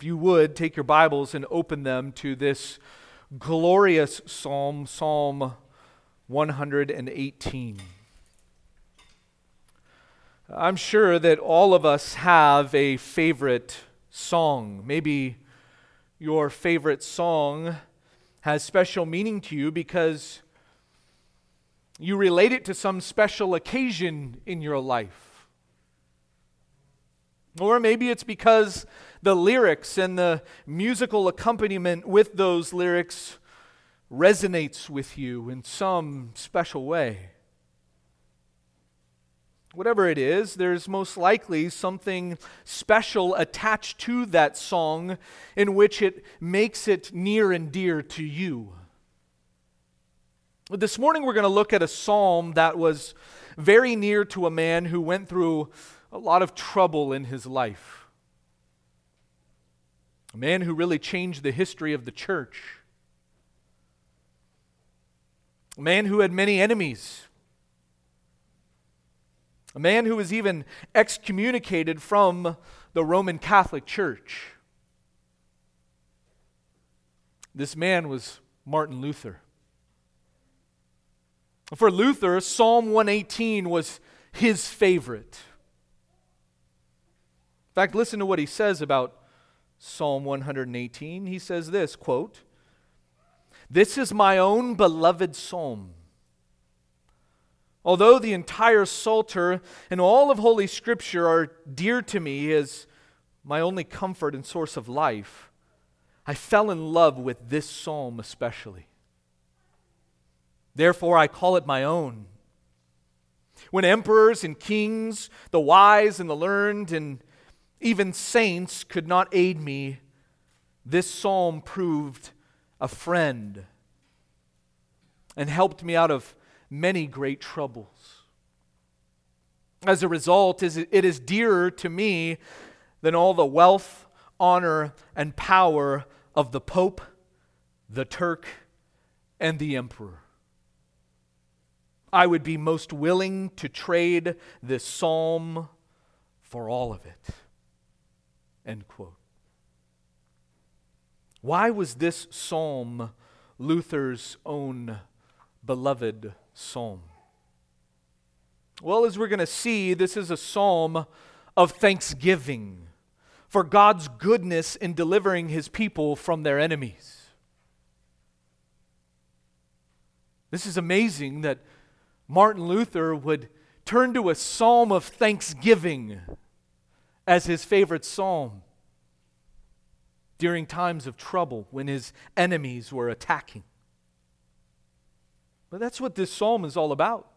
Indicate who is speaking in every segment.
Speaker 1: If you would, take your Bibles and open them to this glorious psalm, Psalm 118. I'm sure that all of us have a favorite song. Maybe your favorite song has special meaning to you because you relate it to some special occasion in your life. Or maybe it's because the lyrics and the musical accompaniment with those lyrics resonates with you in some special way. Whatever it is, there's most likely something special attached to that song in which it makes it near and dear to you. This morning, we're going to look at a psalm that was very near to a man who went through a lot of trouble in his life. A man who really changed the history of the church. A man who had many enemies. A man who was even excommunicated from the Roman Catholic Church. This man was Martin Luther. For Luther, Psalm 118 was his favorite. In fact, listen to what he says about Psalm 118. He says this, quote, "This is my own beloved psalm. Although the entire Psalter and all of Holy Scripture are dear to me as my only comfort and source of life, I fell in love with this psalm especially. Therefore, I call it my own. When emperors and kings, the wise and the learned, and even saints could not aid me, this psalm proved a friend and helped me out of many great troubles. As a result, it is dearer to me than all the wealth, honor, and power of the Pope, the Turk, and the Emperor. I would be most willing to trade this psalm for all of it. End quote. Why was this psalm Luther's own beloved psalm? Well, as we're going to see, this is a psalm of thanksgiving for God's goodness in delivering his people from their enemies. This is amazing that Martin Luther would turn to a psalm of thanksgiving as his favorite psalm during times of trouble when his enemies were attacking. But that's what this psalm is all about.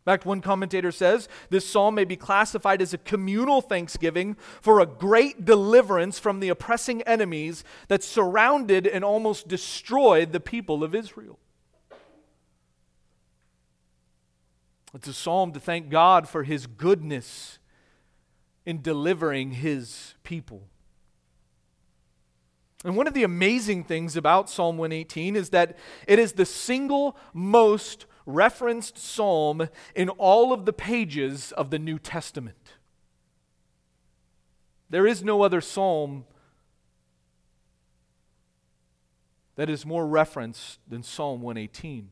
Speaker 1: In fact, one commentator says this psalm may be classified as a communal thanksgiving for a great deliverance from the oppressing enemies that surrounded and almost destroyed the people of Israel. It's a psalm to thank God for his goodness in delivering his people. And one of the amazing things about Psalm 118 is that it is the single most referenced psalm in all of the pages of the New Testament. There is no other psalm that is more referenced than Psalm 118.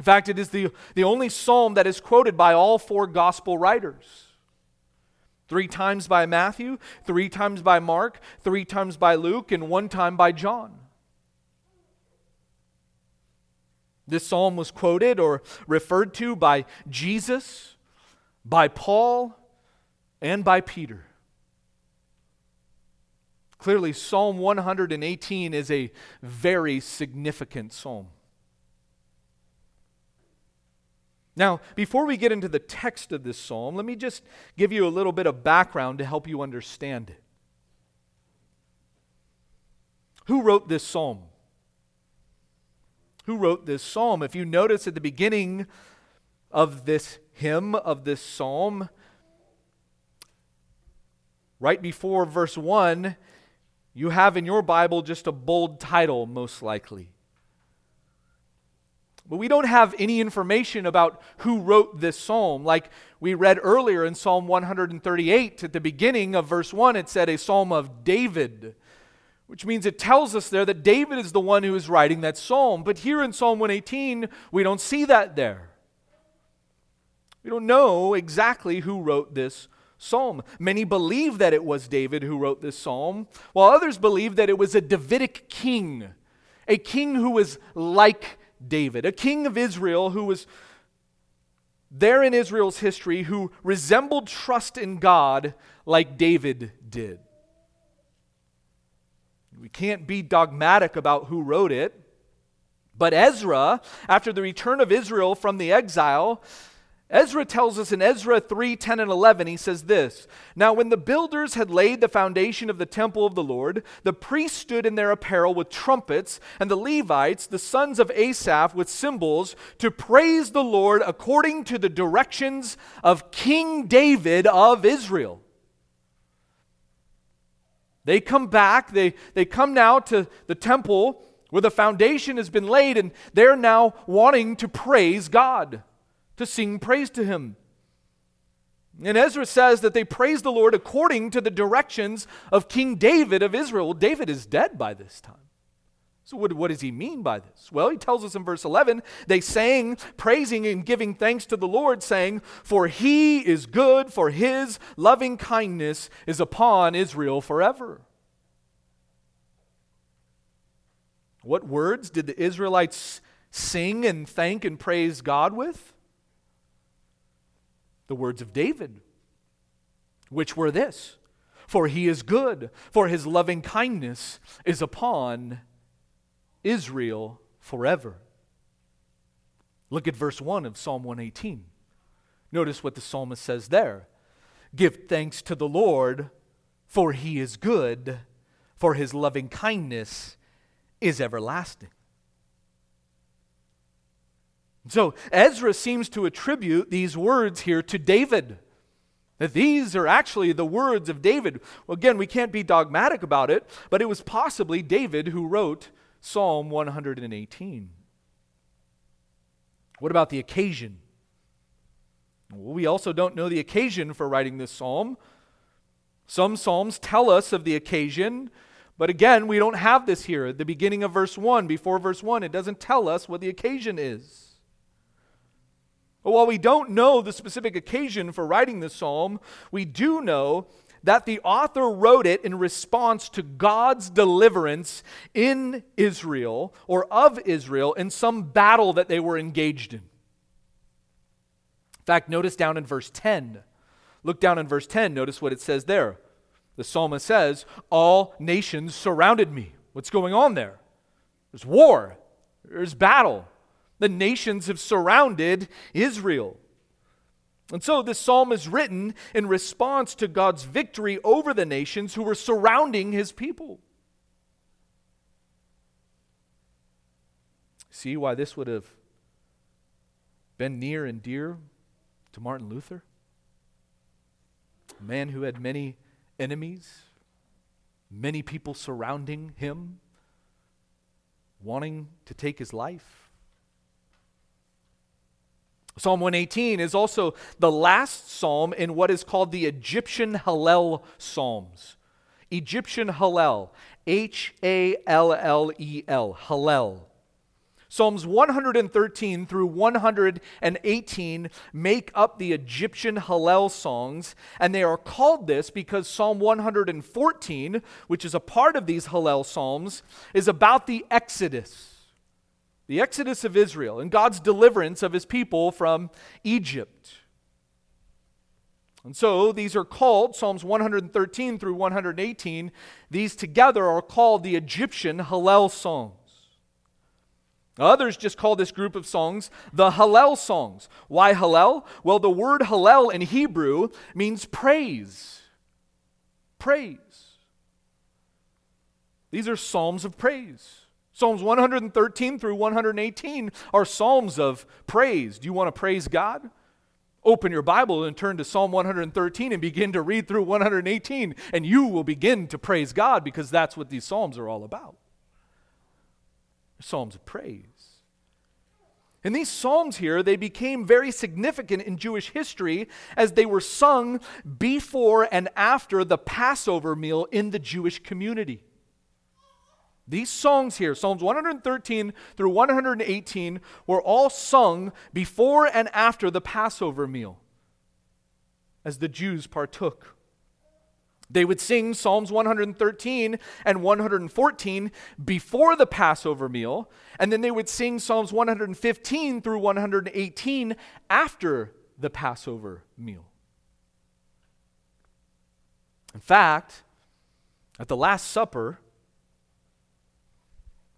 Speaker 1: In fact, it is the, the only psalm that is quoted by all four gospel writers. Three times by Matthew, three times by Mark, three times by Luke, and one time by John. This psalm was quoted or referred to by Jesus, by Paul, and by Peter. Clearly, Psalm 118 is a very significant psalm. Now, before we get into the text of this psalm, let me just give you a little bit of background to help you understand it. Who wrote this psalm? Who wrote this psalm? If you notice at the beginning of this hymn, of this psalm, right before verse 1, you have in your Bible just a bold title, most likely But we don't have any information about who wrote this psalm. Like we read earlier in Psalm 138, at the beginning of verse 1, it said a psalm of David, which means it tells us there that David is the one who is writing that psalm. But here in Psalm 118, we don't see that there. We don't know exactly who wrote this psalm. Many believe that it was David who wrote this psalm, while others believe that it was a Davidic king, a king who was like David, a king of Israel who was there in Israel's history who resembled trust in God like David did. We can't be dogmatic about who wrote it, but Ezra, after the return of Israel from the exile, Ezra tells us in Ezra 3 10 and 11, he says this Now, when the builders had laid the foundation of the temple of the Lord, the priests stood in their apparel with trumpets, and the Levites, the sons of Asaph, with cymbals, to praise the Lord according to the directions of King David of Israel. They come back, they, they come now to the temple where the foundation has been laid, and they're now wanting to praise God to sing praise to him. And Ezra says that they praise the Lord according to the directions of King David of Israel. Well, David is dead by this time. So, what, what does he mean by this? Well, he tells us in verse 11 they sang, praising and giving thanks to the Lord, saying, For he is good, for his loving kindness is upon Israel forever. What words did the Israelites sing and thank and praise God with? The words of David, which were this For he is good, for his loving kindness is upon Israel forever. Look at verse 1 of Psalm 118. Notice what the psalmist says there Give thanks to the Lord, for he is good, for his loving kindness is everlasting. So Ezra seems to attribute these words here to David. That these are actually the words of David. Well, again, we can't be dogmatic about it, but it was possibly David who wrote Psalm 118. What about the occasion? Well, we also don't know the occasion for writing this psalm. Some psalms tell us of the occasion, but again, we don't have this here. At the beginning of verse 1, before verse 1, it doesn't tell us what the occasion is. But while we don't know the specific occasion for writing this psalm, we do know that the author wrote it in response to God's deliverance in Israel or of Israel in some battle that they were engaged in. In fact, notice down in verse 10. Look down in verse 10, notice what it says there. The psalmist says, All nations surrounded me. What's going on there? There's war, there's battle. The nations have surrounded Israel. And so this psalm is written in response to God's victory over the nations who were surrounding his people. See why this would have been near and dear to Martin Luther? A man who had many enemies, many people surrounding him, wanting to take his life. Psalm 118 is also the last psalm in what is called the Egyptian Hallel Psalms. Egyptian Hallel, H A L L E L, Hallel. Psalms 113 through 118 make up the Egyptian Hallel songs, and they are called this because Psalm 114, which is a part of these Hallel psalms, is about the Exodus the exodus of Israel and God's deliverance of his people from Egypt. And so these are called, Psalms 113 through 118, these together are called the Egyptian Hallel songs. Others just call this group of songs the Hallel songs. Why Hallel? Well, the word Hallel in Hebrew means praise. Praise. These are psalms of praise. Psalms 113 through 118 are psalms of praise. Do you want to praise God? Open your Bible and turn to Psalm 113 and begin to read through 118, and you will begin to praise God because that's what these psalms are all about. Psalms of praise. And these psalms here, they became very significant in Jewish history as they were sung before and after the Passover meal in the Jewish community. These songs here, Psalms 113 through 118, were all sung before and after the Passover meal as the Jews partook. They would sing Psalms 113 and 114 before the Passover meal, and then they would sing Psalms 115 through 118 after the Passover meal. In fact, at the Last Supper,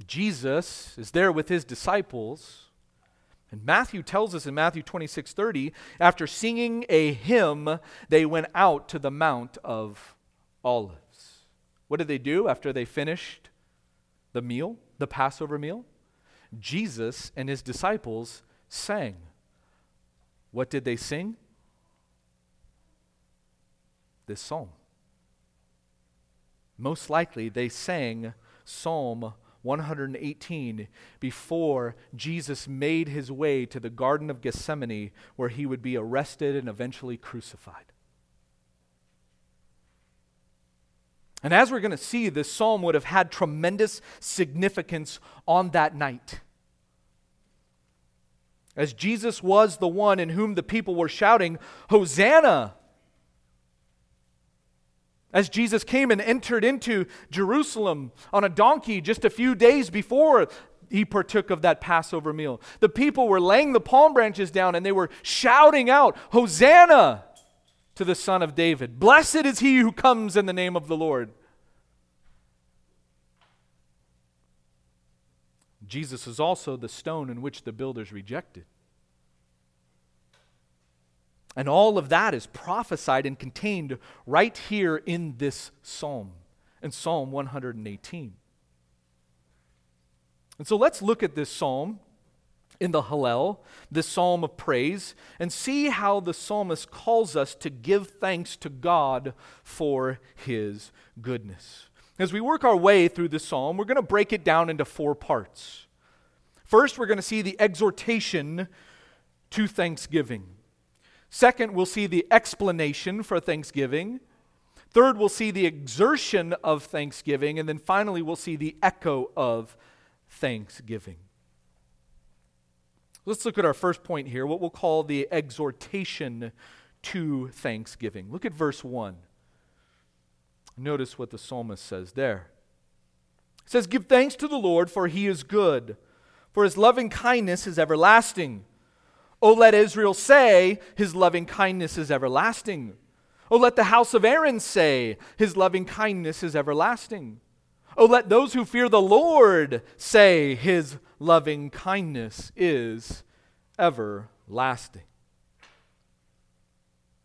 Speaker 1: Jesus is there with his disciples. And Matthew tells us in Matthew 26 30, after singing a hymn, they went out to the Mount of Olives. What did they do after they finished the meal, the Passover meal? Jesus and his disciples sang. What did they sing? This psalm. Most likely, they sang Psalm 118 before Jesus made his way to the Garden of Gethsemane where he would be arrested and eventually crucified. And as we're going to see, this psalm would have had tremendous significance on that night. As Jesus was the one in whom the people were shouting, Hosanna! As Jesus came and entered into Jerusalem on a donkey just a few days before he partook of that Passover meal. The people were laying the palm branches down and they were shouting out, Hosanna to the Son of David. Blessed is he who comes in the name of the Lord. Jesus is also the stone in which the builders rejected. And all of that is prophesied and contained right here in this psalm, in Psalm 118. And so let's look at this psalm in the Hallel, this psalm of praise, and see how the psalmist calls us to give thanks to God for his goodness. As we work our way through this psalm, we're going to break it down into four parts. First, we're going to see the exhortation to thanksgiving. Second, we'll see the explanation for thanksgiving. Third, we'll see the exertion of thanksgiving. And then finally, we'll see the echo of thanksgiving. Let's look at our first point here, what we'll call the exhortation to thanksgiving. Look at verse 1. Notice what the psalmist says there. It says, Give thanks to the Lord, for he is good, for his loving kindness is everlasting. Oh, let Israel say, His loving kindness is everlasting. Oh, let the house of Aaron say, His loving kindness is everlasting. Oh, let those who fear the Lord say, His loving kindness is everlasting.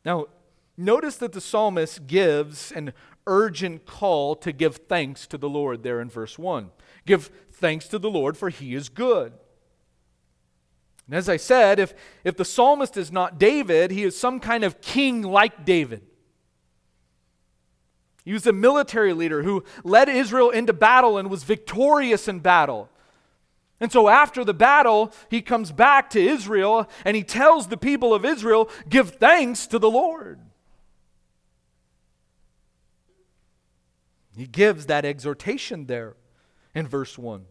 Speaker 1: Now, notice that the psalmist gives an urgent call to give thanks to the Lord there in verse 1. Give thanks to the Lord, for he is good. And as I said, if, if the psalmist is not David, he is some kind of king like David. He was a military leader who led Israel into battle and was victorious in battle. And so after the battle, he comes back to Israel and he tells the people of Israel, Give thanks to the Lord. He gives that exhortation there in verse 1.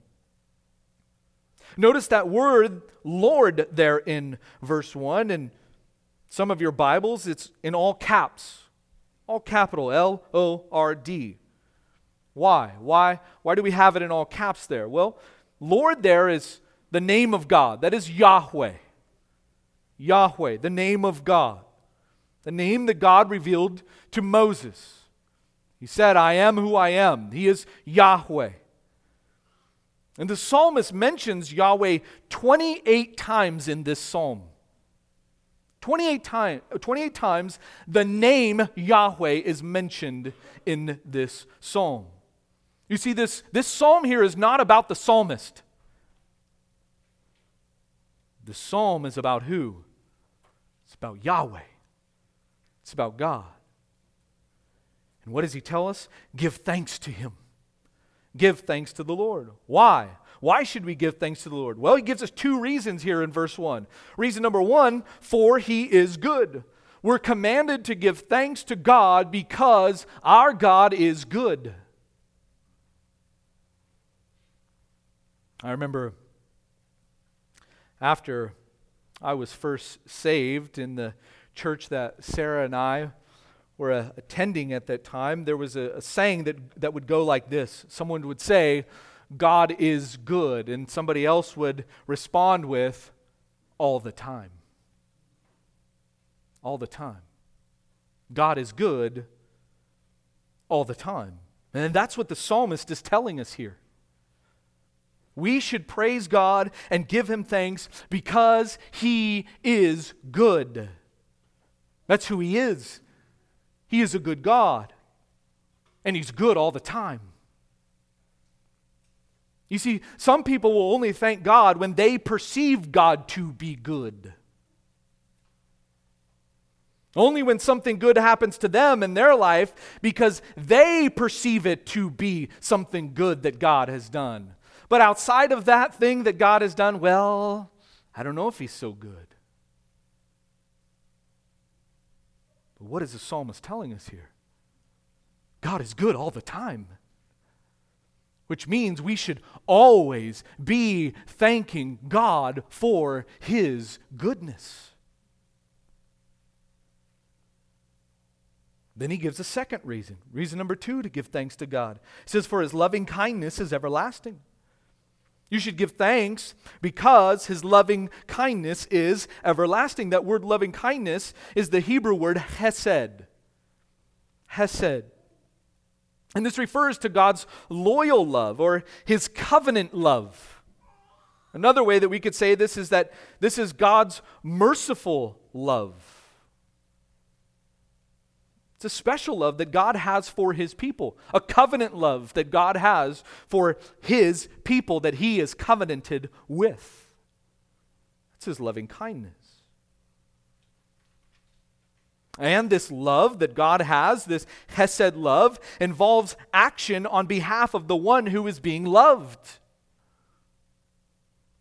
Speaker 1: Notice that word Lord there in verse 1. And some of your Bibles, it's in all caps, all capital L O R D. Why? Why? Why do we have it in all caps there? Well, Lord there is the name of God. That is Yahweh. Yahweh, the name of God. The name that God revealed to Moses. He said, I am who I am. He is Yahweh. And the psalmist mentions Yahweh 28 times in this psalm. 28, time, 28 times the name Yahweh is mentioned in this psalm. You see, this, this psalm here is not about the psalmist. The psalm is about who? It's about Yahweh. It's about God. And what does he tell us? Give thanks to him. Give thanks to the Lord. Why? Why should we give thanks to the Lord? Well, he gives us two reasons here in verse 1. Reason number one, for he is good. We're commanded to give thanks to God because our God is good. I remember after I was first saved in the church that Sarah and I were uh, attending at that time, there was a, a saying that, that would go like this Someone would say, God is good, and somebody else would respond with, all the time. All the time. God is good all the time. And that's what the psalmist is telling us here. We should praise God and give him thanks because he is good. That's who he is. He is a good God, and he's good all the time. You see, some people will only thank God when they perceive God to be good. Only when something good happens to them in their life because they perceive it to be something good that God has done. But outside of that thing that God has done, well, I don't know if He's so good. But what is the psalmist telling us here? God is good all the time which means we should always be thanking God for His goodness. Then he gives a second reason. Reason number two to give thanks to God. He says, For his loving kindness is everlasting. You should give thanks because his loving kindness is everlasting. That word loving kindness is the Hebrew word hesed. Hesed. And this refers to God's loyal love or his covenant love. Another way that we could say this is that this is God's merciful love. It's a special love that God has for his people, a covenant love that God has for his people that he is covenanted with. It's his loving kindness. And this love that God has, this Hesed love, involves action on behalf of the one who is being loved.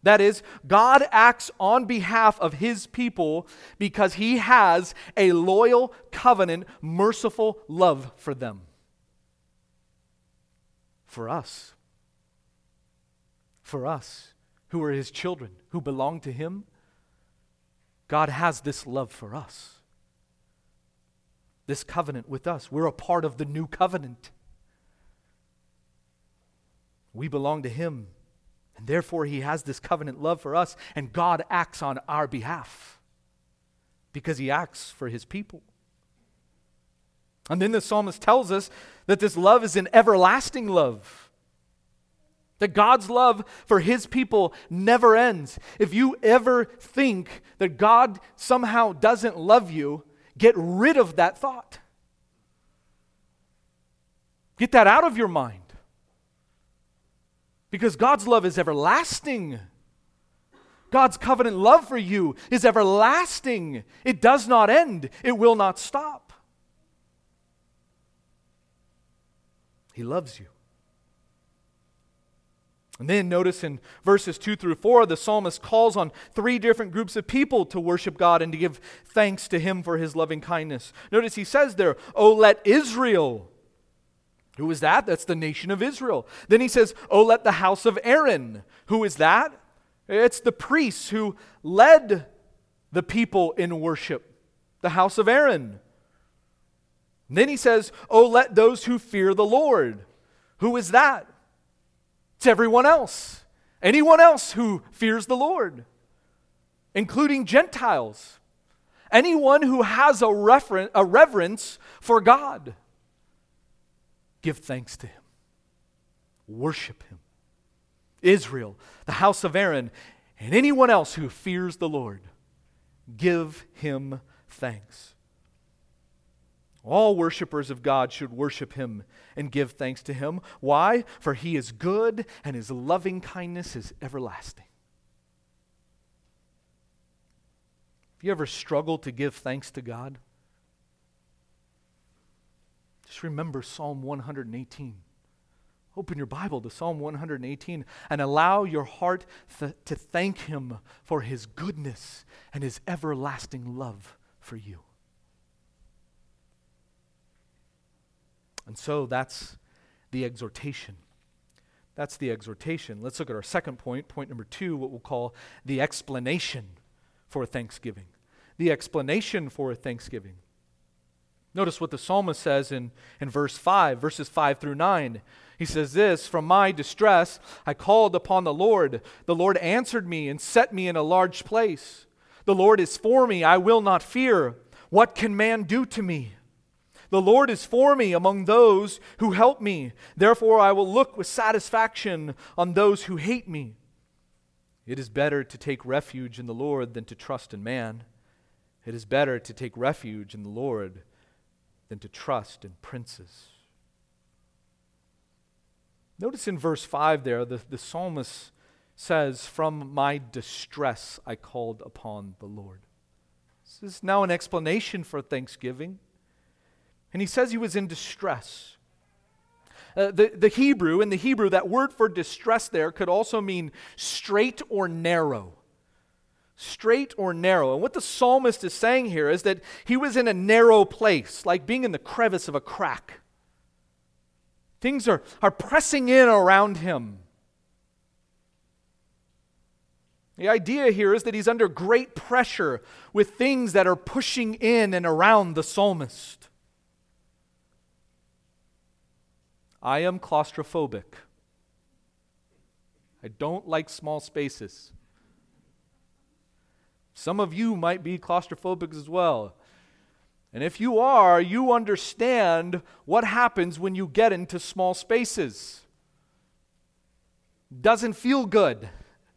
Speaker 1: That is, God acts on behalf of his people because he has a loyal, covenant, merciful love for them. For us. For us, who are his children, who belong to him, God has this love for us this covenant with us. We're a part of the new covenant. We belong to Him, and therefore He has this covenant love for us, and God acts on our behalf because He acts for His people. And then the psalmist tells us that this love is an everlasting love. That God's love for his people never ends. If you ever think that God somehow doesn't love you, Get rid of that thought. Get that out of your mind. Because God's love is everlasting. God's covenant love for you is everlasting. It does not end, it will not stop. He loves you. And then notice in verses 2 through 4, the psalmist calls on three different groups of people to worship God and to give thanks to Him for His loving kindness. Notice he says there, Oh, let Israel. Who is that? That's the nation of Israel. Then he says, Oh, let the house of Aaron. Who is that? It's the priests who led the people in worship, the house of Aaron. And then he says, Oh, let those who fear the Lord. Who is that? It's everyone else, anyone else who fears the Lord, including Gentiles, anyone who has a, referen- a reverence for God. Give thanks to Him, worship Him. Israel, the house of Aaron, and anyone else who fears the Lord, give Him thanks. All worshippers of God should worship him and give thanks to him. Why? For he is good and his loving kindness is everlasting. Have you ever struggled to give thanks to God? Just remember Psalm 118. Open your Bible to Psalm 118 and allow your heart th- to thank Him for His goodness and His everlasting love for you. And so that's the exhortation. That's the exhortation. Let's look at our second point, point number two, what we'll call the explanation for thanksgiving. The explanation for thanksgiving. Notice what the psalmist says in, in verse 5, verses 5 through 9. He says this From my distress I called upon the Lord. The Lord answered me and set me in a large place. The Lord is for me, I will not fear. What can man do to me? The Lord is for me among those who help me. Therefore, I will look with satisfaction on those who hate me. It is better to take refuge in the Lord than to trust in man. It is better to take refuge in the Lord than to trust in princes. Notice in verse 5 there, the, the psalmist says, From my distress I called upon the Lord. This is now an explanation for thanksgiving. And he says he was in distress. Uh, the, the Hebrew, in the Hebrew, that word for distress there could also mean straight or narrow. Straight or narrow. And what the psalmist is saying here is that he was in a narrow place, like being in the crevice of a crack. Things are, are pressing in around him. The idea here is that he's under great pressure with things that are pushing in and around the psalmist. I am claustrophobic. I don't like small spaces. Some of you might be claustrophobic as well. And if you are, you understand what happens when you get into small spaces. Doesn't feel good.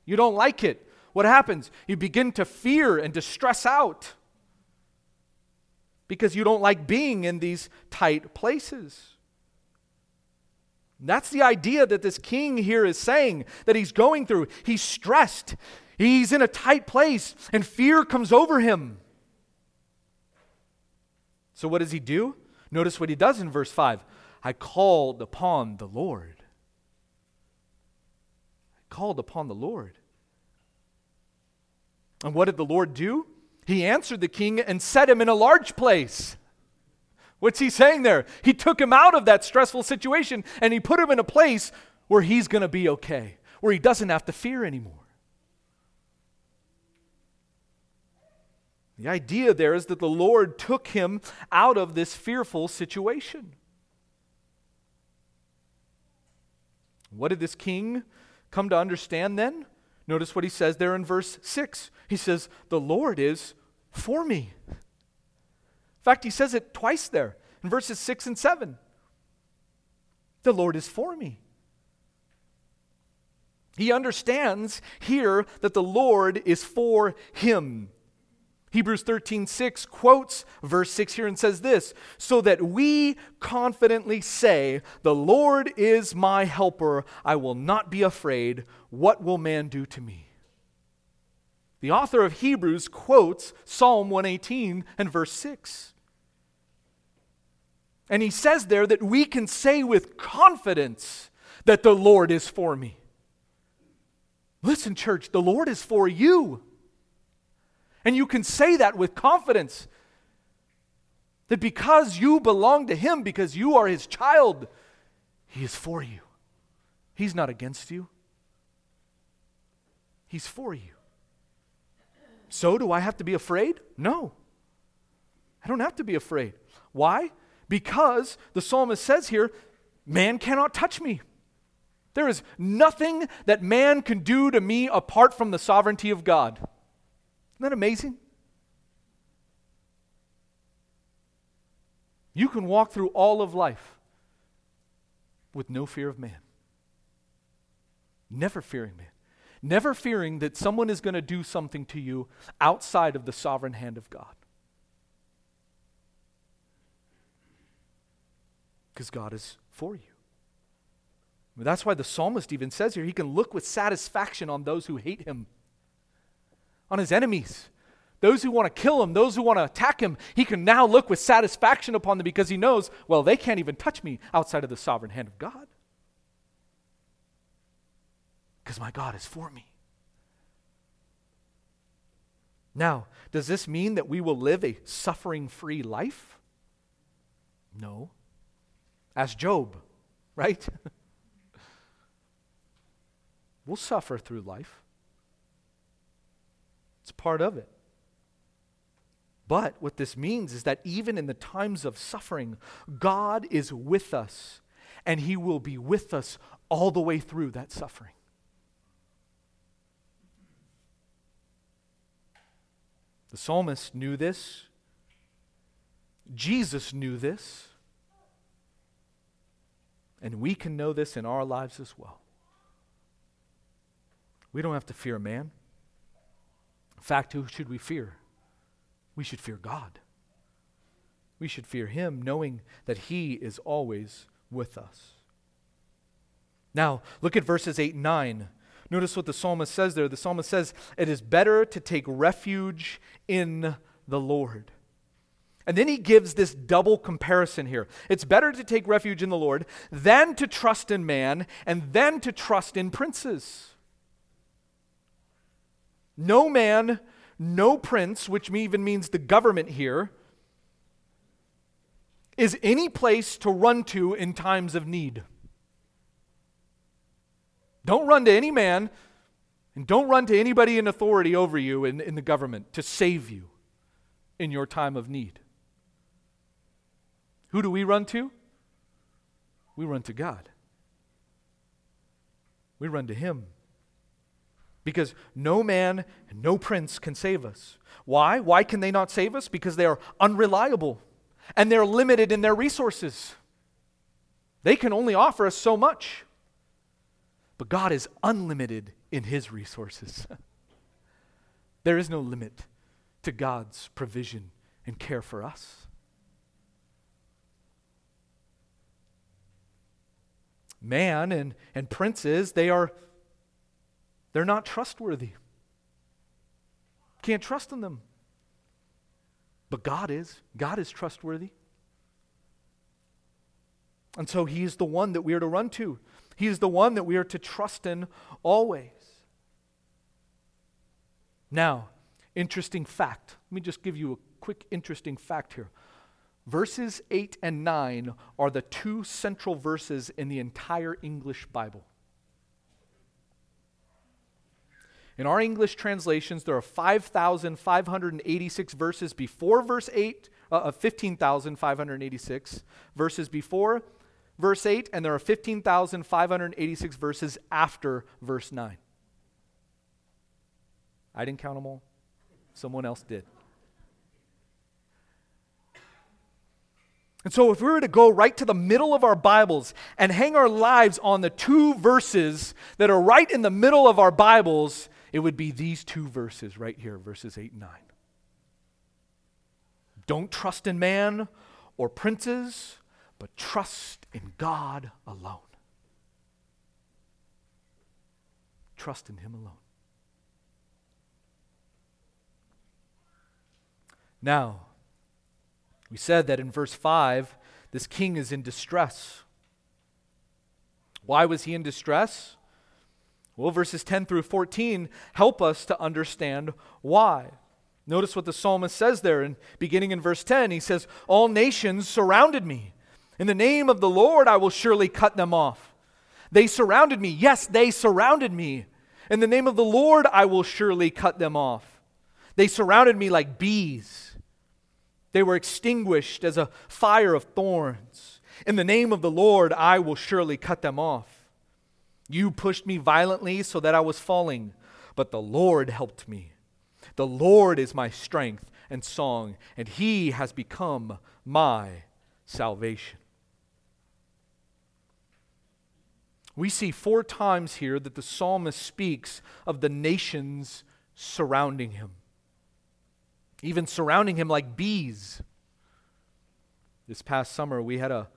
Speaker 1: You don't like it. What happens? You begin to fear and to stress out because you don't like being in these tight places. That's the idea that this king here is saying that he's going through. He's stressed, he's in a tight place, and fear comes over him. So, what does he do? Notice what he does in verse 5 I called upon the Lord. I called upon the Lord. And what did the Lord do? He answered the king and set him in a large place. What's he saying there? He took him out of that stressful situation and he put him in a place where he's going to be okay, where he doesn't have to fear anymore. The idea there is that the Lord took him out of this fearful situation. What did this king come to understand then? Notice what he says there in verse 6. He says, The Lord is for me. In fact, he says it twice there in verses 6 and 7. The Lord is for me. He understands here that the Lord is for him. Hebrews 13, 6 quotes verse 6 here and says this so that we confidently say, The Lord is my helper. I will not be afraid. What will man do to me? The author of Hebrews quotes Psalm 118 and verse 6. And he says there that we can say with confidence that the Lord is for me. Listen, church, the Lord is for you. And you can say that with confidence that because you belong to Him, because you are His child, He is for you. He's not against you, He's for you. So, do I have to be afraid? No. I don't have to be afraid. Why? because the psalmist says here, man cannot touch me. There is nothing that man can do to me apart from the sovereignty of God. Isn't that amazing? You can walk through all of life with no fear of man. Never fearing man. Never fearing that someone is going to do something to you outside of the sovereign hand of God. Because God is for you. That's why the psalmist even says here he can look with satisfaction on those who hate him, on his enemies, those who want to kill him, those who want to attack him. He can now look with satisfaction upon them because he knows, well, they can't even touch me outside of the sovereign hand of God. because my God is for me. Now, does this mean that we will live a suffering free life? No. As Job, right? we'll suffer through life, it's part of it. But what this means is that even in the times of suffering, God is with us, and He will be with us all the way through that suffering. The psalmist knew this. Jesus knew this. And we can know this in our lives as well. We don't have to fear man. In fact, who should we fear? We should fear God. We should fear Him, knowing that He is always with us. Now, look at verses 8 and 9. Notice what the psalmist says there. The psalmist says, It is better to take refuge in the Lord. And then he gives this double comparison here. It's better to take refuge in the Lord than to trust in man and then to trust in princes. No man, no prince, which even means the government here, is any place to run to in times of need. Don't run to any man, and don't run to anybody in authority over you in, in the government to save you in your time of need. Who do we run to? We run to God. We run to Him. Because no man and no prince can save us. Why? Why can they not save us? Because they are unreliable and they're limited in their resources. They can only offer us so much. But God is unlimited in his resources. there is no limit to God's provision and care for us. Man and, and princes, they are they're not trustworthy. Can't trust in them. But God is. God is trustworthy. And so he is the one that we are to run to. He is the one that we are to trust in always. Now, interesting fact. Let me just give you a quick interesting fact here. Verses 8 and 9 are the two central verses in the entire English Bible. In our English translations, there are 5,586 verses before verse 8, uh, 15,586 verses before verse 8, and there are 15,586 verses after verse 9. I didn't count them all, someone else did. And so, if we were to go right to the middle of our Bibles and hang our lives on the two verses that are right in the middle of our Bibles, it would be these two verses right here, verses 8 and 9. Don't trust in man or princes but trust in God alone. Trust in Him alone. Now, we said that in verse 5, this king is in distress. Why was he in distress? Well, verses 10 through 14 help us to understand why. Notice what the psalmist says there, and beginning in verse 10, he says, All nations surrounded me. In the name of the Lord, I will surely cut them off. They surrounded me. Yes, they surrounded me. In the name of the Lord, I will surely cut them off. They surrounded me like bees. They were extinguished as a fire of thorns. In the name of the Lord, I will surely cut them off. You pushed me violently so that I was falling, but the Lord helped me. The Lord is my strength and song, and he has become my salvation. We see four times here that the psalmist speaks of the nations surrounding him, even surrounding him like bees. This past summer, we had a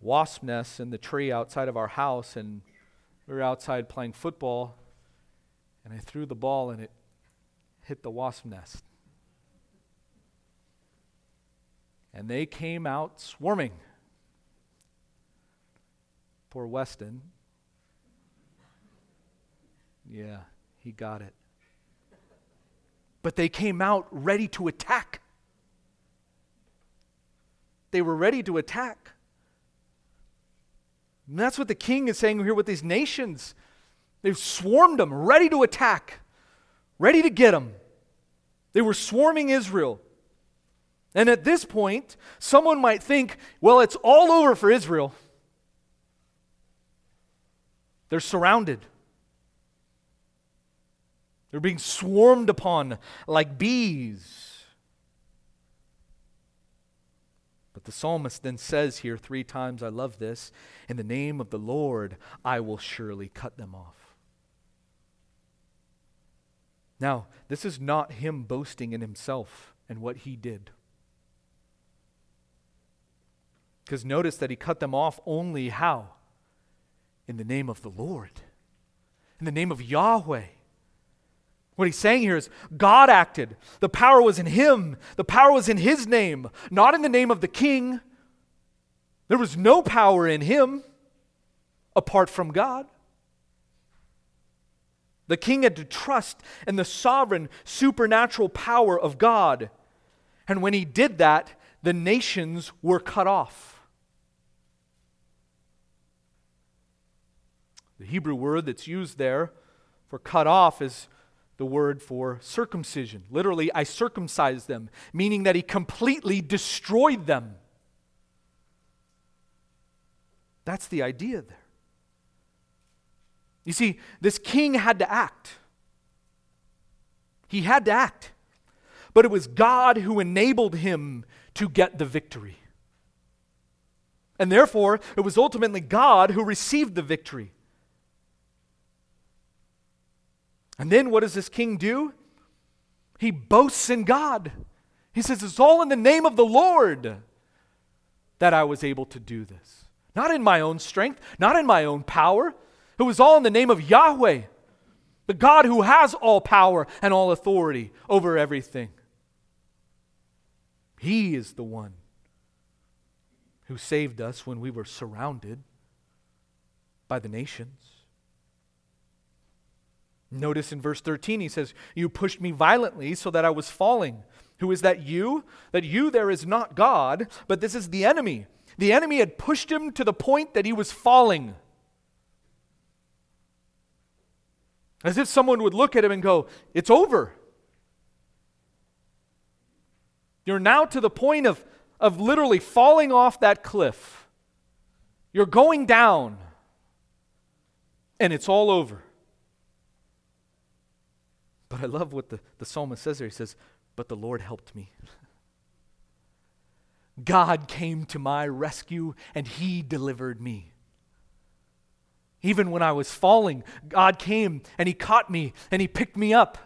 Speaker 1: wasp nest in the tree outside of our house, and we were outside playing football, and I threw the ball and it hit the wasp nest. And they came out swarming. Poor Weston Yeah, he got it. But they came out ready to attack. They were ready to attack. And that's what the king is saying here with these nations. They've swarmed them, ready to attack, ready to get them. They were swarming Israel. And at this point, someone might think, well, it's all over for Israel. They're surrounded. They're being swarmed upon like bees. But the psalmist then says here three times, I love this, in the name of the Lord, I will surely cut them off. Now, this is not him boasting in himself and what he did. Because notice that he cut them off only how? In the name of the Lord, in the name of Yahweh. What he's saying here is God acted. The power was in him, the power was in his name, not in the name of the king. There was no power in him apart from God. The king had to trust in the sovereign, supernatural power of God. And when he did that, the nations were cut off. The Hebrew word that's used there for cut off is the word for circumcision. Literally, I circumcised them, meaning that he completely destroyed them. That's the idea there. You see, this king had to act. He had to act. But it was God who enabled him to get the victory. And therefore, it was ultimately God who received the victory. And then what does this king do? He boasts in God. He says, It's all in the name of the Lord that I was able to do this. Not in my own strength, not in my own power, it was all in the name of Yahweh, the God who has all power and all authority over everything. He is the one who saved us when we were surrounded by the nations. Notice in verse 13, he says, You pushed me violently so that I was falling. Who is that you? That you there is not God, but this is the enemy. The enemy had pushed him to the point that he was falling. As if someone would look at him and go, It's over. You're now to the point of, of literally falling off that cliff. You're going down, and it's all over. But I love what the, the psalmist says there. He says, But the Lord helped me. God came to my rescue, and He delivered me. Even when I was falling, God came and He caught me and He picked me up.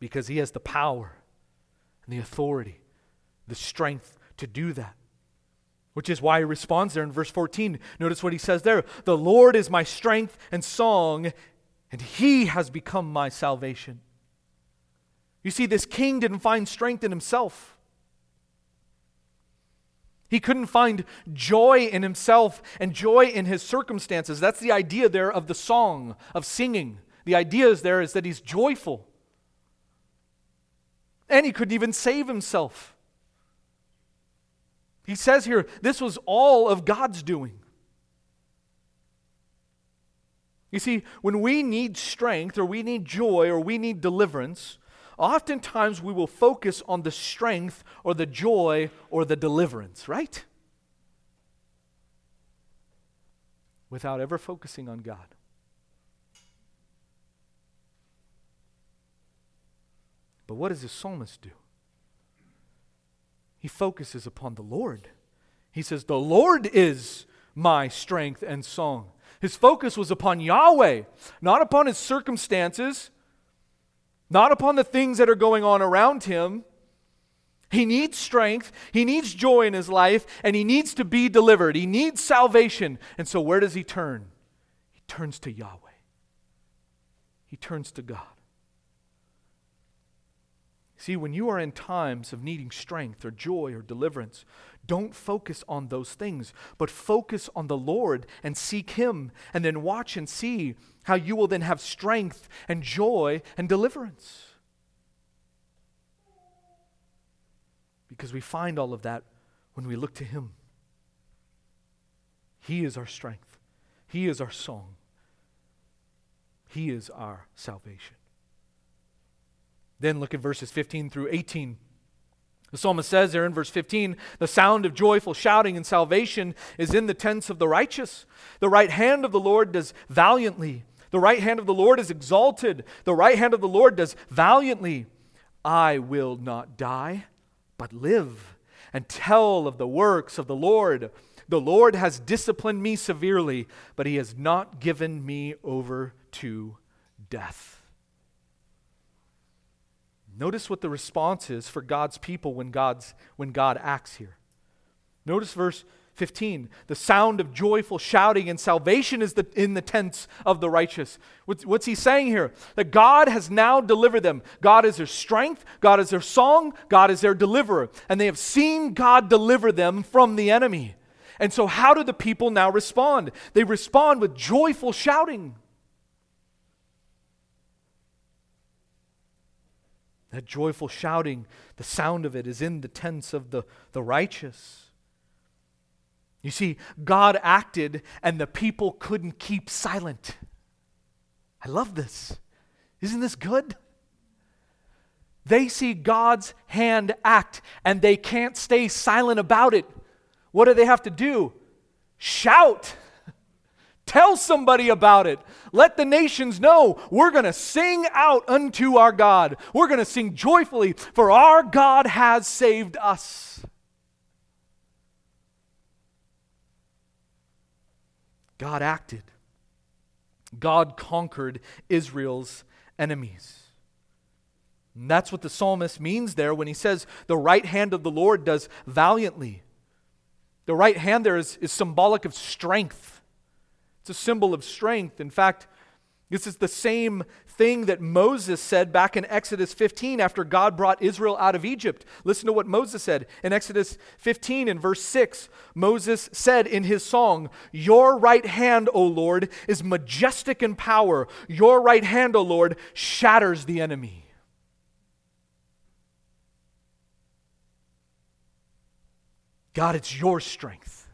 Speaker 1: Because He has the power and the authority, the strength to do that. Which is why He responds there in verse 14. Notice what He says there The Lord is my strength and song, and He has become my salvation. You see, this king didn't find strength in himself. He couldn't find joy in himself and joy in his circumstances. That's the idea there of the song, of singing. The idea is there is that he's joyful. And he couldn't even save himself. He says here, this was all of God's doing. You see, when we need strength or we need joy or we need deliverance, oftentimes we will focus on the strength or the joy or the deliverance, right? Without ever focusing on God. But what does the psalmist do? He focuses upon the Lord. He says, The Lord is my strength and song. His focus was upon Yahweh, not upon his circumstances, not upon the things that are going on around him. He needs strength, he needs joy in his life, and he needs to be delivered. He needs salvation. And so, where does he turn? He turns to Yahweh, he turns to God. See, when you are in times of needing strength or joy or deliverance, don't focus on those things, but focus on the Lord and seek Him, and then watch and see how you will then have strength and joy and deliverance. Because we find all of that when we look to Him. He is our strength, He is our song, He is our salvation. Then look at verses 15 through 18. The psalmist says there in verse 15, the sound of joyful shouting and salvation is in the tents of the righteous. The right hand of the Lord does valiantly. The right hand of the Lord is exalted. The right hand of the Lord does valiantly. I will not die, but live and tell of the works of the Lord. The Lord has disciplined me severely, but he has not given me over to death. Notice what the response is for God's people when, God's, when God acts here. Notice verse 15. The sound of joyful shouting and salvation is the, in the tents of the righteous. What's, what's he saying here? That God has now delivered them. God is their strength, God is their song, God is their deliverer. And they have seen God deliver them from the enemy. And so, how do the people now respond? They respond with joyful shouting. That joyful shouting, the sound of it is in the tents of the, the righteous. You see, God acted and the people couldn't keep silent. I love this. Isn't this good? They see God's hand act and they can't stay silent about it. What do they have to do? Shout. Tell somebody about it. Let the nations know we're going to sing out unto our God. We're going to sing joyfully, for our God has saved us. God acted, God conquered Israel's enemies. And that's what the psalmist means there when he says, The right hand of the Lord does valiantly. The right hand there is, is symbolic of strength. It's a symbol of strength. In fact, this is the same thing that Moses said back in Exodus 15 after God brought Israel out of Egypt. Listen to what Moses said in Exodus 15 in verse 6. Moses said in his song, Your right hand, O Lord, is majestic in power. Your right hand, O Lord, shatters the enemy. God, it's your strength.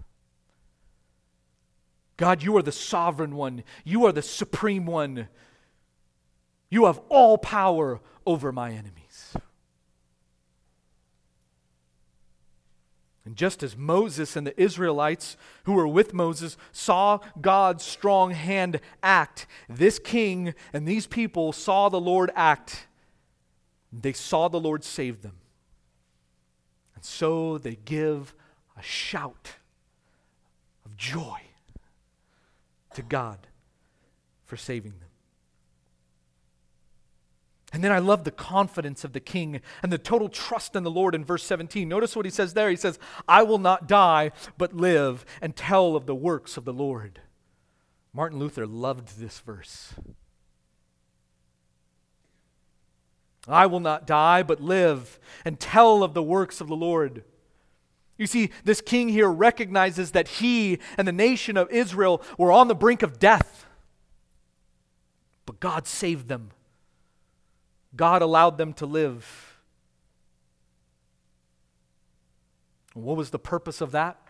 Speaker 1: God, you are the sovereign one. You are the supreme one. You have all power over my enemies. And just as Moses and the Israelites who were with Moses saw God's strong hand act, this king and these people saw the Lord act. They saw the Lord save them. And so they give a shout of joy to God for saving them. And then I love the confidence of the king and the total trust in the Lord in verse 17. Notice what he says there. He says, I will not die, but live and tell of the works of the Lord. Martin Luther loved this verse. I will not die, but live and tell of the works of the Lord. You see, this king here recognizes that he and the nation of Israel were on the brink of death. But God saved them, God allowed them to live. What was the purpose of that?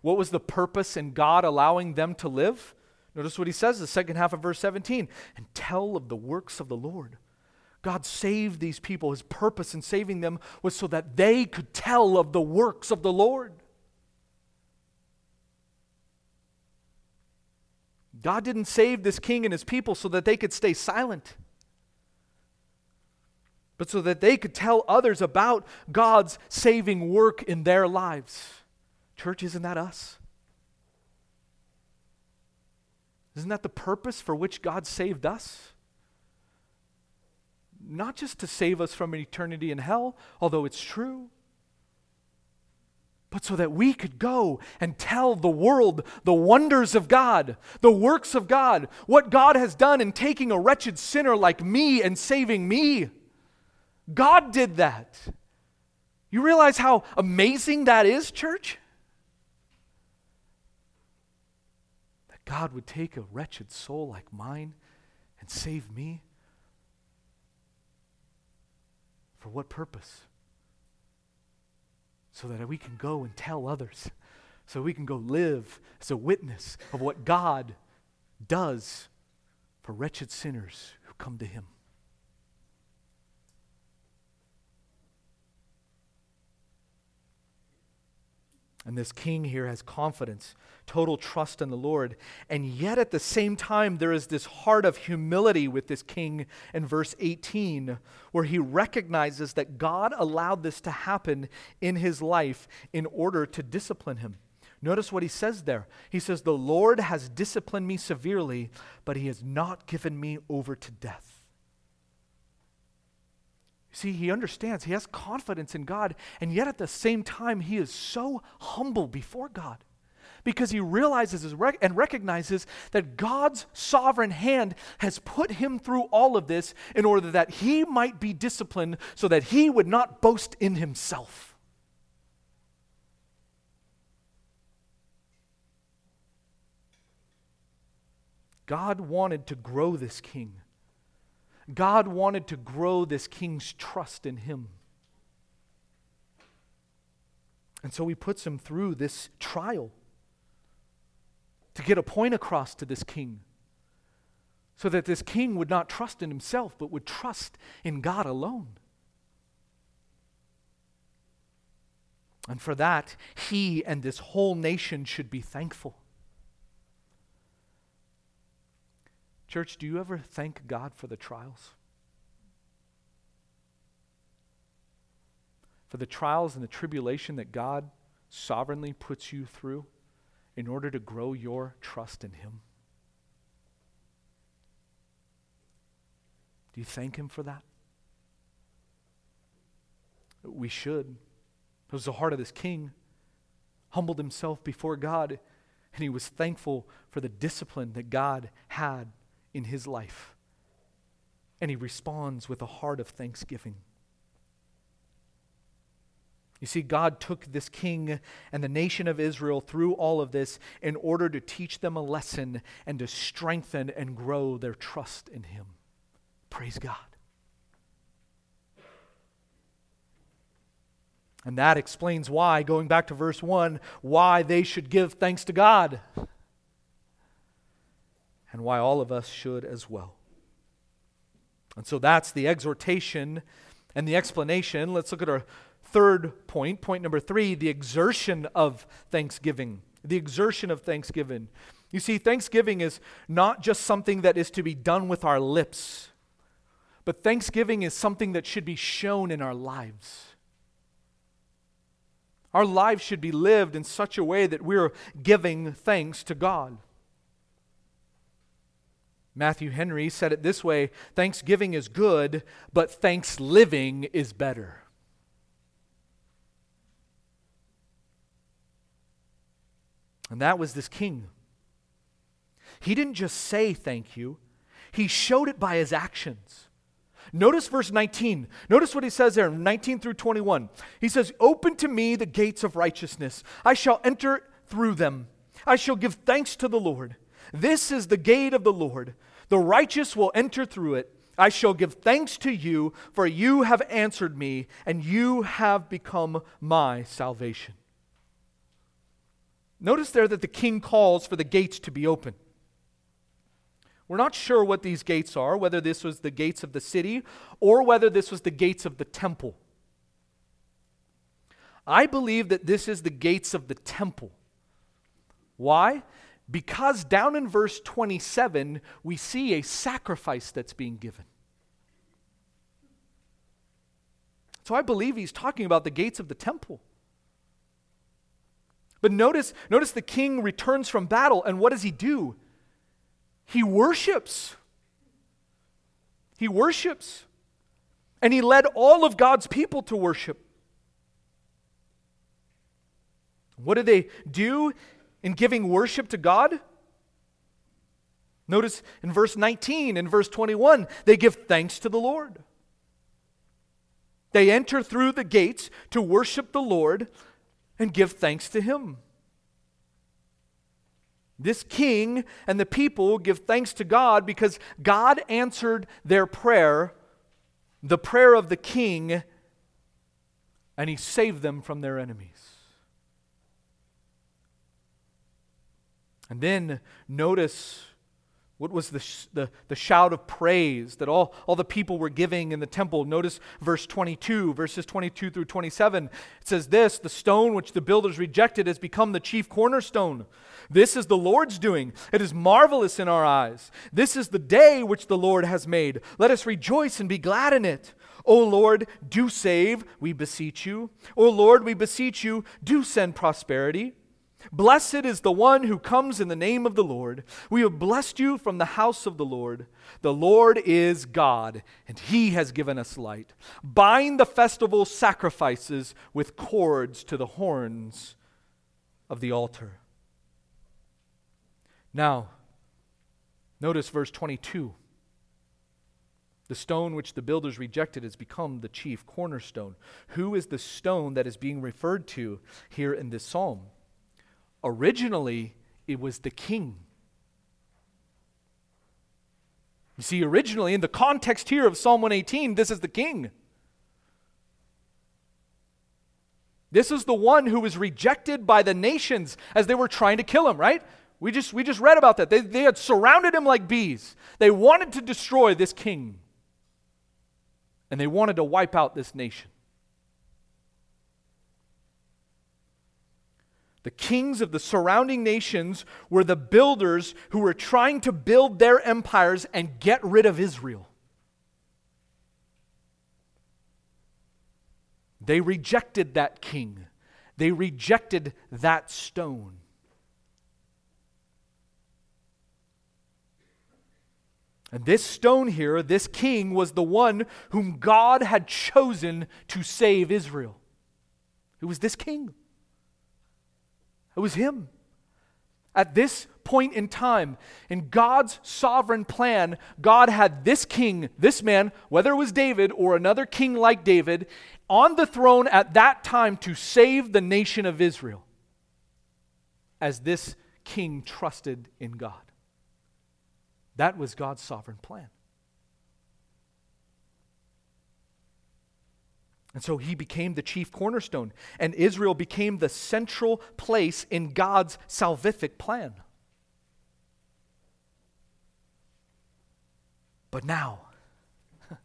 Speaker 1: What was the purpose in God allowing them to live? Notice what he says, the second half of verse 17 and tell of the works of the Lord. God saved these people. His purpose in saving them was so that they could tell of the works of the Lord. God didn't save this king and his people so that they could stay silent, but so that they could tell others about God's saving work in their lives. Church, isn't that us? Isn't that the purpose for which God saved us? Not just to save us from an eternity in hell, although it's true, but so that we could go and tell the world the wonders of God, the works of God, what God has done in taking a wretched sinner like me and saving me. God did that. You realize how amazing that is, church? That God would take a wretched soul like mine and save me? For what purpose? So that we can go and tell others, so we can go live as a witness of what God does for wretched sinners who come to Him. And this king here has confidence, total trust in the Lord. And yet, at the same time, there is this heart of humility with this king in verse 18, where he recognizes that God allowed this to happen in his life in order to discipline him. Notice what he says there. He says, The Lord has disciplined me severely, but he has not given me over to death. See, he understands, he has confidence in God, and yet at the same time, he is so humble before God because he realizes and recognizes that God's sovereign hand has put him through all of this in order that he might be disciplined so that he would not boast in himself. God wanted to grow this king. God wanted to grow this king's trust in him. And so he puts him through this trial to get a point across to this king so that this king would not trust in himself but would trust in God alone. And for that, he and this whole nation should be thankful. Church, do you ever thank God for the trials? For the trials and the tribulation that God sovereignly puts you through in order to grow your trust in Him? Do you thank Him for that? We should. It was the heart of this king, humbled himself before God, and he was thankful for the discipline that God had in his life. And he responds with a heart of thanksgiving. You see, God took this king and the nation of Israel through all of this in order to teach them a lesson and to strengthen and grow their trust in him. Praise God. And that explains why, going back to verse 1, why they should give thanks to God and why all of us should as well. And so that's the exhortation and the explanation. Let's look at our third point. Point number three the exertion of thanksgiving. The exertion of thanksgiving. You see, thanksgiving is not just something that is to be done with our lips, but thanksgiving is something that should be shown in our lives. Our lives should be lived in such a way that we're giving thanks to God. Matthew Henry said it this way Thanksgiving is good, but thanks living is better. And that was this king. He didn't just say thank you, he showed it by his actions. Notice verse 19. Notice what he says there, 19 through 21. He says, Open to me the gates of righteousness. I shall enter through them. I shall give thanks to the Lord. This is the gate of the Lord. The righteous will enter through it. I shall give thanks to you, for you have answered me, and you have become my salvation. Notice there that the king calls for the gates to be open. We're not sure what these gates are, whether this was the gates of the city or whether this was the gates of the temple. I believe that this is the gates of the temple. Why? Because down in verse 27, we see a sacrifice that's being given. So I believe he's talking about the gates of the temple. But notice, notice the king returns from battle, and what does he do? He worships. He worships. And he led all of God's people to worship. What do they do? In giving worship to God? Notice in verse 19 and verse 21, they give thanks to the Lord. They enter through the gates to worship the Lord and give thanks to Him. This king and the people give thanks to God because God answered their prayer, the prayer of the king, and He saved them from their enemies. And then notice what was the, the, the shout of praise that all, all the people were giving in the temple? Notice verse 22, verses 22 through 27. It says this The stone which the builders rejected has become the chief cornerstone. This is the Lord's doing. It is marvelous in our eyes. This is the day which the Lord has made. Let us rejoice and be glad in it. O Lord, do save, we beseech you. O Lord, we beseech you, do send prosperity. Blessed is the one who comes in the name of the Lord. We have blessed you from the house of the Lord. The Lord is God, and he has given us light. Bind the festival sacrifices with cords to the horns of the altar. Now, notice verse 22. The stone which the builders rejected has become the chief cornerstone. Who is the stone that is being referred to here in this psalm? Originally, it was the king. You see, originally, in the context here of Psalm 118, this is the king. This is the one who was rejected by the nations as they were trying to kill him, right? We just, we just read about that. They, they had surrounded him like bees. They wanted to destroy this king, and they wanted to wipe out this nation. The kings of the surrounding nations were the builders who were trying to build their empires and get rid of Israel. They rejected that king, they rejected that stone. And this stone here, this king, was the one whom God had chosen to save Israel. It was this king. It was him. At this point in time, in God's sovereign plan, God had this king, this man, whether it was David or another king like David, on the throne at that time to save the nation of Israel as this king trusted in God. That was God's sovereign plan. And so he became the chief cornerstone, and Israel became the central place in God's salvific plan. But now,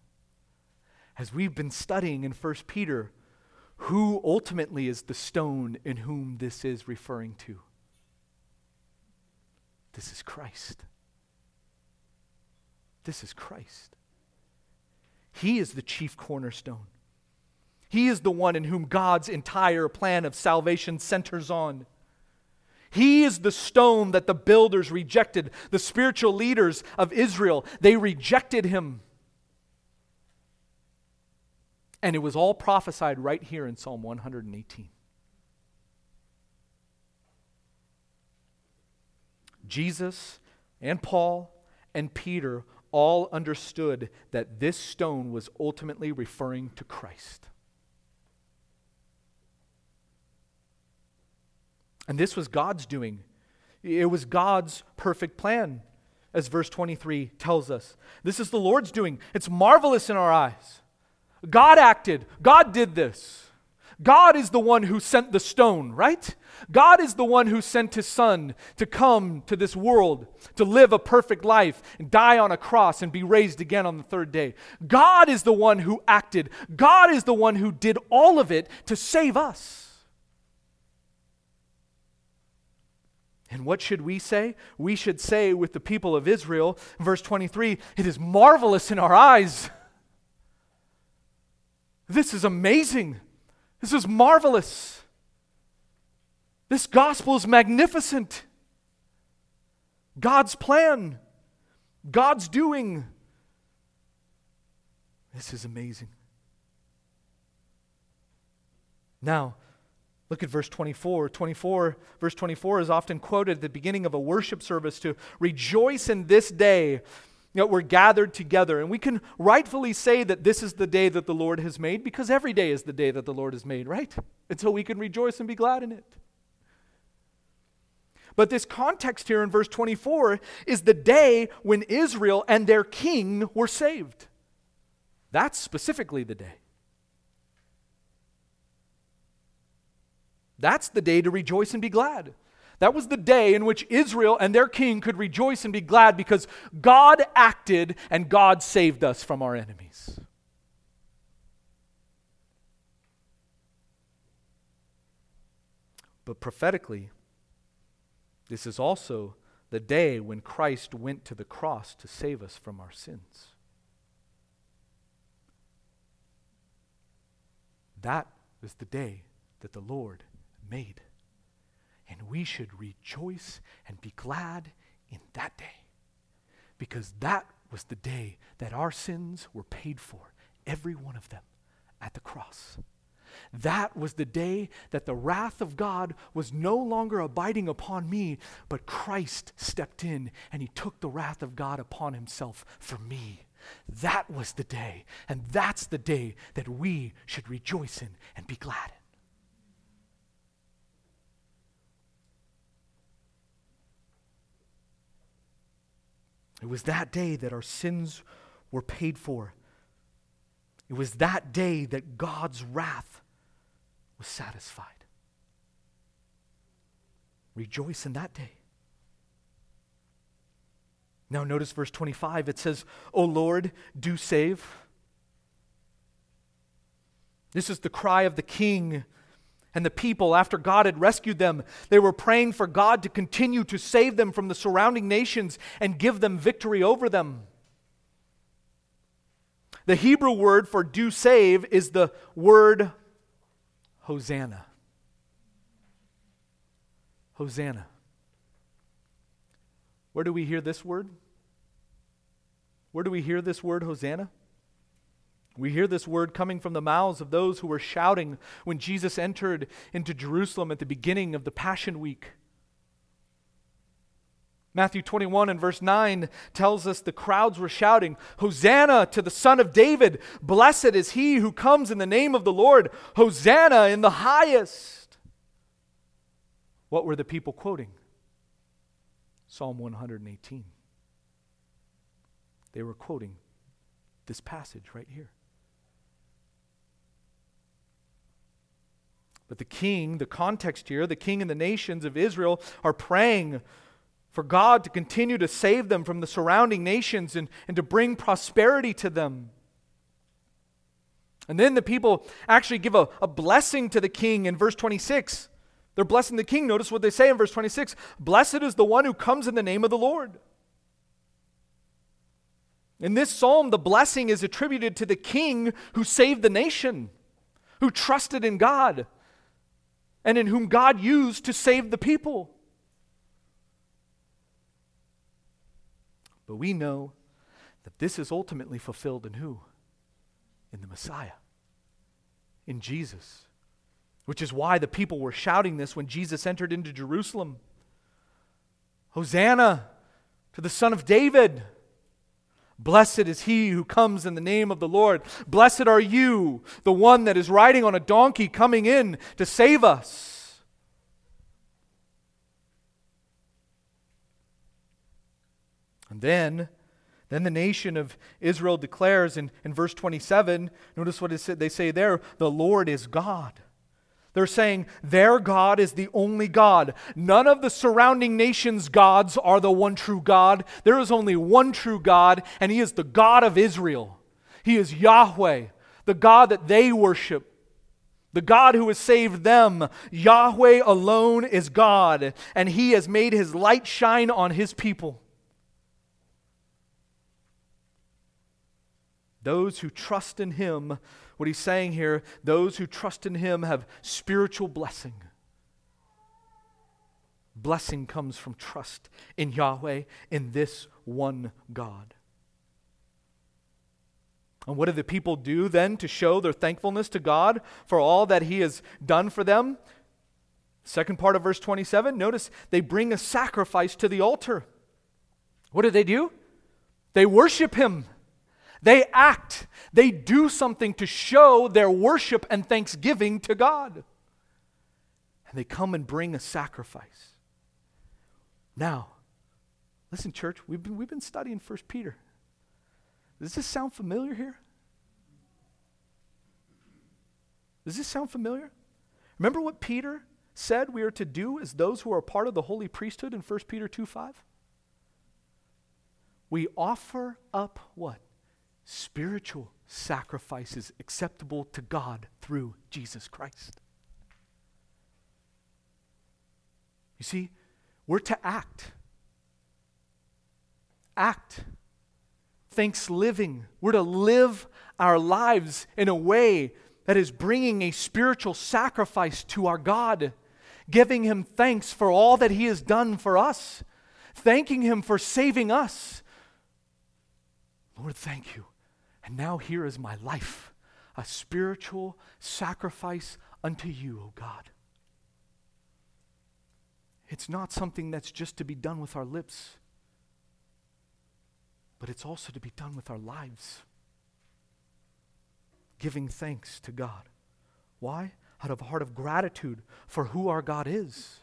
Speaker 1: as we've been studying in 1 Peter, who ultimately is the stone in whom this is referring to? This is Christ. This is Christ. He is the chief cornerstone. He is the one in whom God's entire plan of salvation centers on. He is the stone that the builders rejected, the spiritual leaders of Israel. They rejected him. And it was all prophesied right here in Psalm 118. Jesus and Paul and Peter all understood that this stone was ultimately referring to Christ. And this was God's doing. It was God's perfect plan, as verse 23 tells us. This is the Lord's doing. It's marvelous in our eyes. God acted, God did this. God is the one who sent the stone, right? God is the one who sent his son to come to this world, to live a perfect life, and die on a cross and be raised again on the third day. God is the one who acted. God is the one who did all of it to save us. And what should we say? We should say with the people of Israel, verse 23, it is marvelous in our eyes. This is amazing. This is marvelous. This gospel is magnificent. God's plan, God's doing. This is amazing. Now, Look at verse 24. 24. Verse 24 is often quoted at the beginning of a worship service to rejoice in this day know, we're gathered together. And we can rightfully say that this is the day that the Lord has made because every day is the day that the Lord has made, right? And so we can rejoice and be glad in it. But this context here in verse 24 is the day when Israel and their king were saved. That's specifically the day. That's the day to rejoice and be glad. That was the day in which Israel and their king could rejoice and be glad because God acted and God saved us from our enemies. But prophetically, this is also the day when Christ went to the cross to save us from our sins. That is the day that the Lord made. And we should rejoice and be glad in that day. Because that was the day that our sins were paid for, every one of them, at the cross. That was the day that the wrath of God was no longer abiding upon me, but Christ stepped in and he took the wrath of God upon himself for me. That was the day, and that's the day that we should rejoice in and be glad in. It was that day that our sins were paid for. It was that day that God's wrath was satisfied. Rejoice in that day. Now, notice verse 25. It says, O Lord, do save. This is the cry of the king and the people after God had rescued them. They were praying for God to continue to save them from the surrounding nations and give them victory over them. The Hebrew word for do save is the word Hosanna. Hosanna. Where do we hear this word? Where do we hear this word, Hosanna? We hear this word coming from the mouths of those who were shouting when Jesus entered into Jerusalem at the beginning of the Passion Week. Matthew 21 and verse 9 tells us the crowds were shouting, Hosanna to the Son of David! Blessed is he who comes in the name of the Lord! Hosanna in the highest! What were the people quoting? Psalm 118. They were quoting this passage right here. But the king, the context here, the king and the nations of Israel are praying for God to continue to save them from the surrounding nations and, and to bring prosperity to them. And then the people actually give a, a blessing to the king in verse 26. They're blessing the king. Notice what they say in verse 26 Blessed is the one who comes in the name of the Lord. In this psalm, the blessing is attributed to the king who saved the nation, who trusted in God and in whom God used to save the people. But we know that this is ultimately fulfilled in who? In the Messiah, in Jesus. Which is why the people were shouting this when Jesus entered into Jerusalem Hosanna to the Son of David. Blessed is he who comes in the name of the Lord. Blessed are you, the one that is riding on a donkey coming in to save us. And then, then the nation of Israel declares in, in verse 27, notice what they say there the Lord is God. They're saying their God is the only God. None of the surrounding nations' gods are the one true God. There is only one true God, and He is the God of Israel. He is Yahweh, the God that they worship. The God who has saved them, Yahweh alone is God, and He has made His light shine on His people. Those who trust in Him what he's saying here those who trust in him have spiritual blessing. Blessing comes from trust in Yahweh, in this one God. And what do the people do then to show their thankfulness to God for all that He has done for them? Second part of verse 27, notice they bring a sacrifice to the altar. What do they do? They worship Him. They act. They do something to show their worship and thanksgiving to God. And they come and bring a sacrifice. Now, listen, church, we've been, we've been studying 1 Peter. Does this sound familiar here? Does this sound familiar? Remember what Peter said we are to do as those who are part of the holy priesthood in 1 Peter 2 5? We offer up what? Spiritual sacrifices acceptable to God through Jesus Christ. You see, we're to act. Act. Thanks living. We're to live our lives in a way that is bringing a spiritual sacrifice to our God, giving Him thanks for all that He has done for us, thanking Him for saving us. Lord, thank you. And now here is my life, a spiritual sacrifice unto you, O God. It's not something that's just to be done with our lips, but it's also to be done with our lives. Giving thanks to God. Why? Out of a heart of gratitude for who our God is.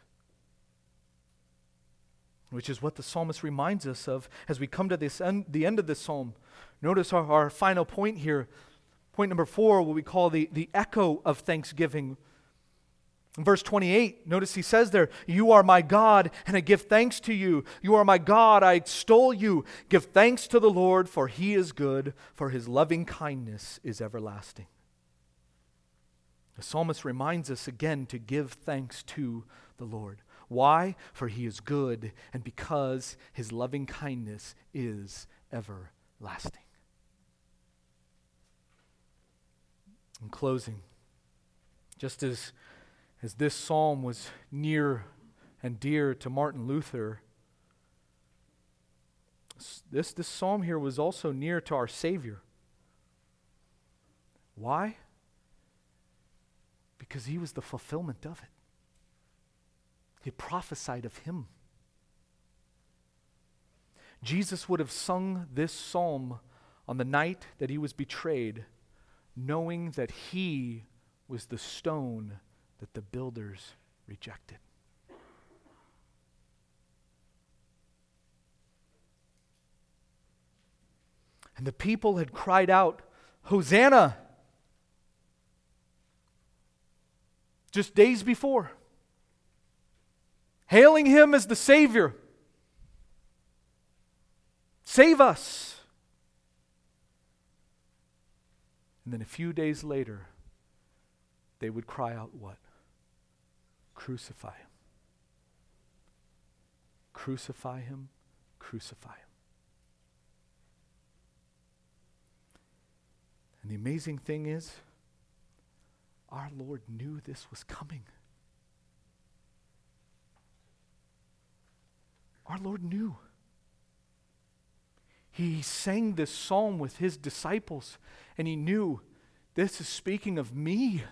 Speaker 1: Which is what the psalmist reminds us of as we come to this end, the end of this psalm. Notice our, our final point here. Point number four, what we call the, the echo of thanksgiving in verse 28, notice he says there, You are my God, and I give thanks to you. You are my God, I extol you. Give thanks to the Lord, for he is good, for his loving kindness is everlasting. The psalmist reminds us again to give thanks to the Lord. Why? For he is good, and because his loving kindness is everlasting. In closing, just as as this psalm was near and dear to Martin Luther, this, this psalm here was also near to our Savior. Why? Because he was the fulfillment of it. He prophesied of him. Jesus would have sung this psalm on the night that he was betrayed, knowing that he was the stone that the builders rejected. And the people had cried out, Hosanna! Just days before, hailing him as the Savior. Save us. And then a few days later, they would cry out, What? Crucify him. Crucify him. Crucify him. And the amazing thing is, our Lord knew this was coming. Our Lord knew. He sang this psalm with his disciples, and he knew this is speaking of me.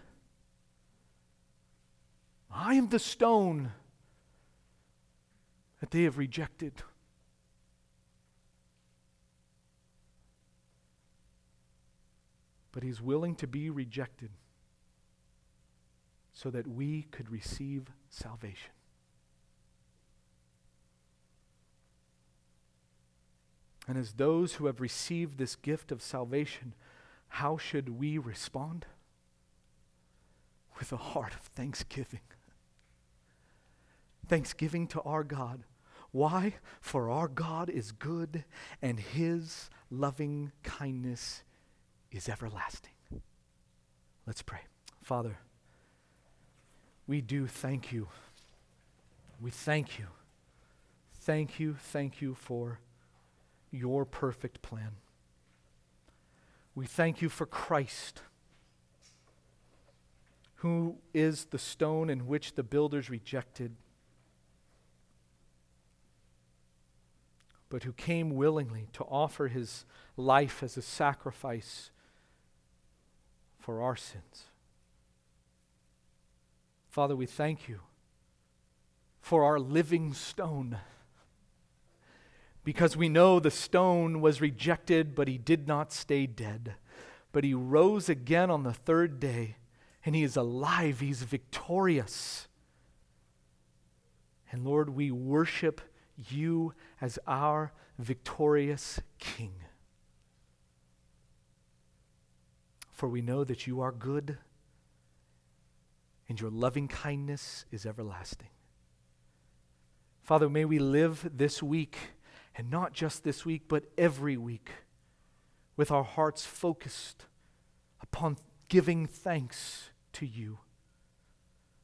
Speaker 1: I am the stone that they have rejected. But he's willing to be rejected so that we could receive salvation. And as those who have received this gift of salvation, how should we respond? With a heart of thanksgiving thanksgiving to our God. Why? For our God is good and his loving kindness is everlasting. Let's pray. Father, we do thank you. We thank you. Thank you, thank you for your perfect plan. We thank you for Christ, who is the stone in which the builders rejected but who came willingly to offer his life as a sacrifice for our sins. Father, we thank you for our living stone, because we know the stone was rejected, but he did not stay dead. But he rose again on the third day, and he is alive. He's victorious. And Lord, we worship you as our victorious King. For we know that you are good, and your loving kindness is everlasting. Father, may we live this week and not just this week, but every week, with our hearts focused upon giving thanks to you,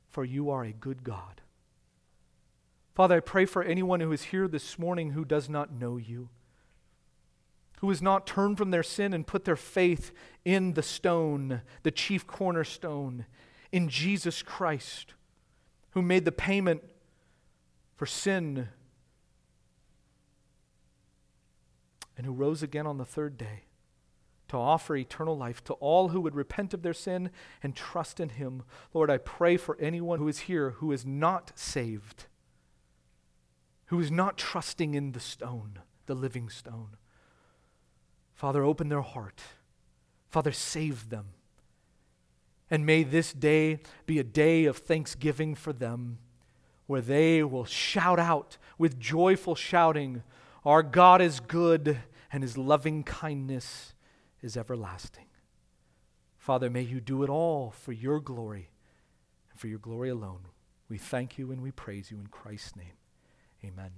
Speaker 1: for you are a good God. Father, I pray for anyone who is here this morning who does not know you, who has not turned from their sin and put their faith in the stone, the chief cornerstone, in Jesus Christ, who made the payment for sin and who rose again on the third day to offer eternal life to all who would repent of their sin and trust in him. Lord, I pray for anyone who is here who is not saved, who is not trusting in the stone, the living stone. Father, open their heart. Father, save them. And may this day be a day of thanksgiving for them, where they will shout out with joyful shouting, Our God is good and his loving kindness is everlasting. Father, may you do it all for your glory and for your glory alone. We thank you and we praise you in Christ's name. Amen.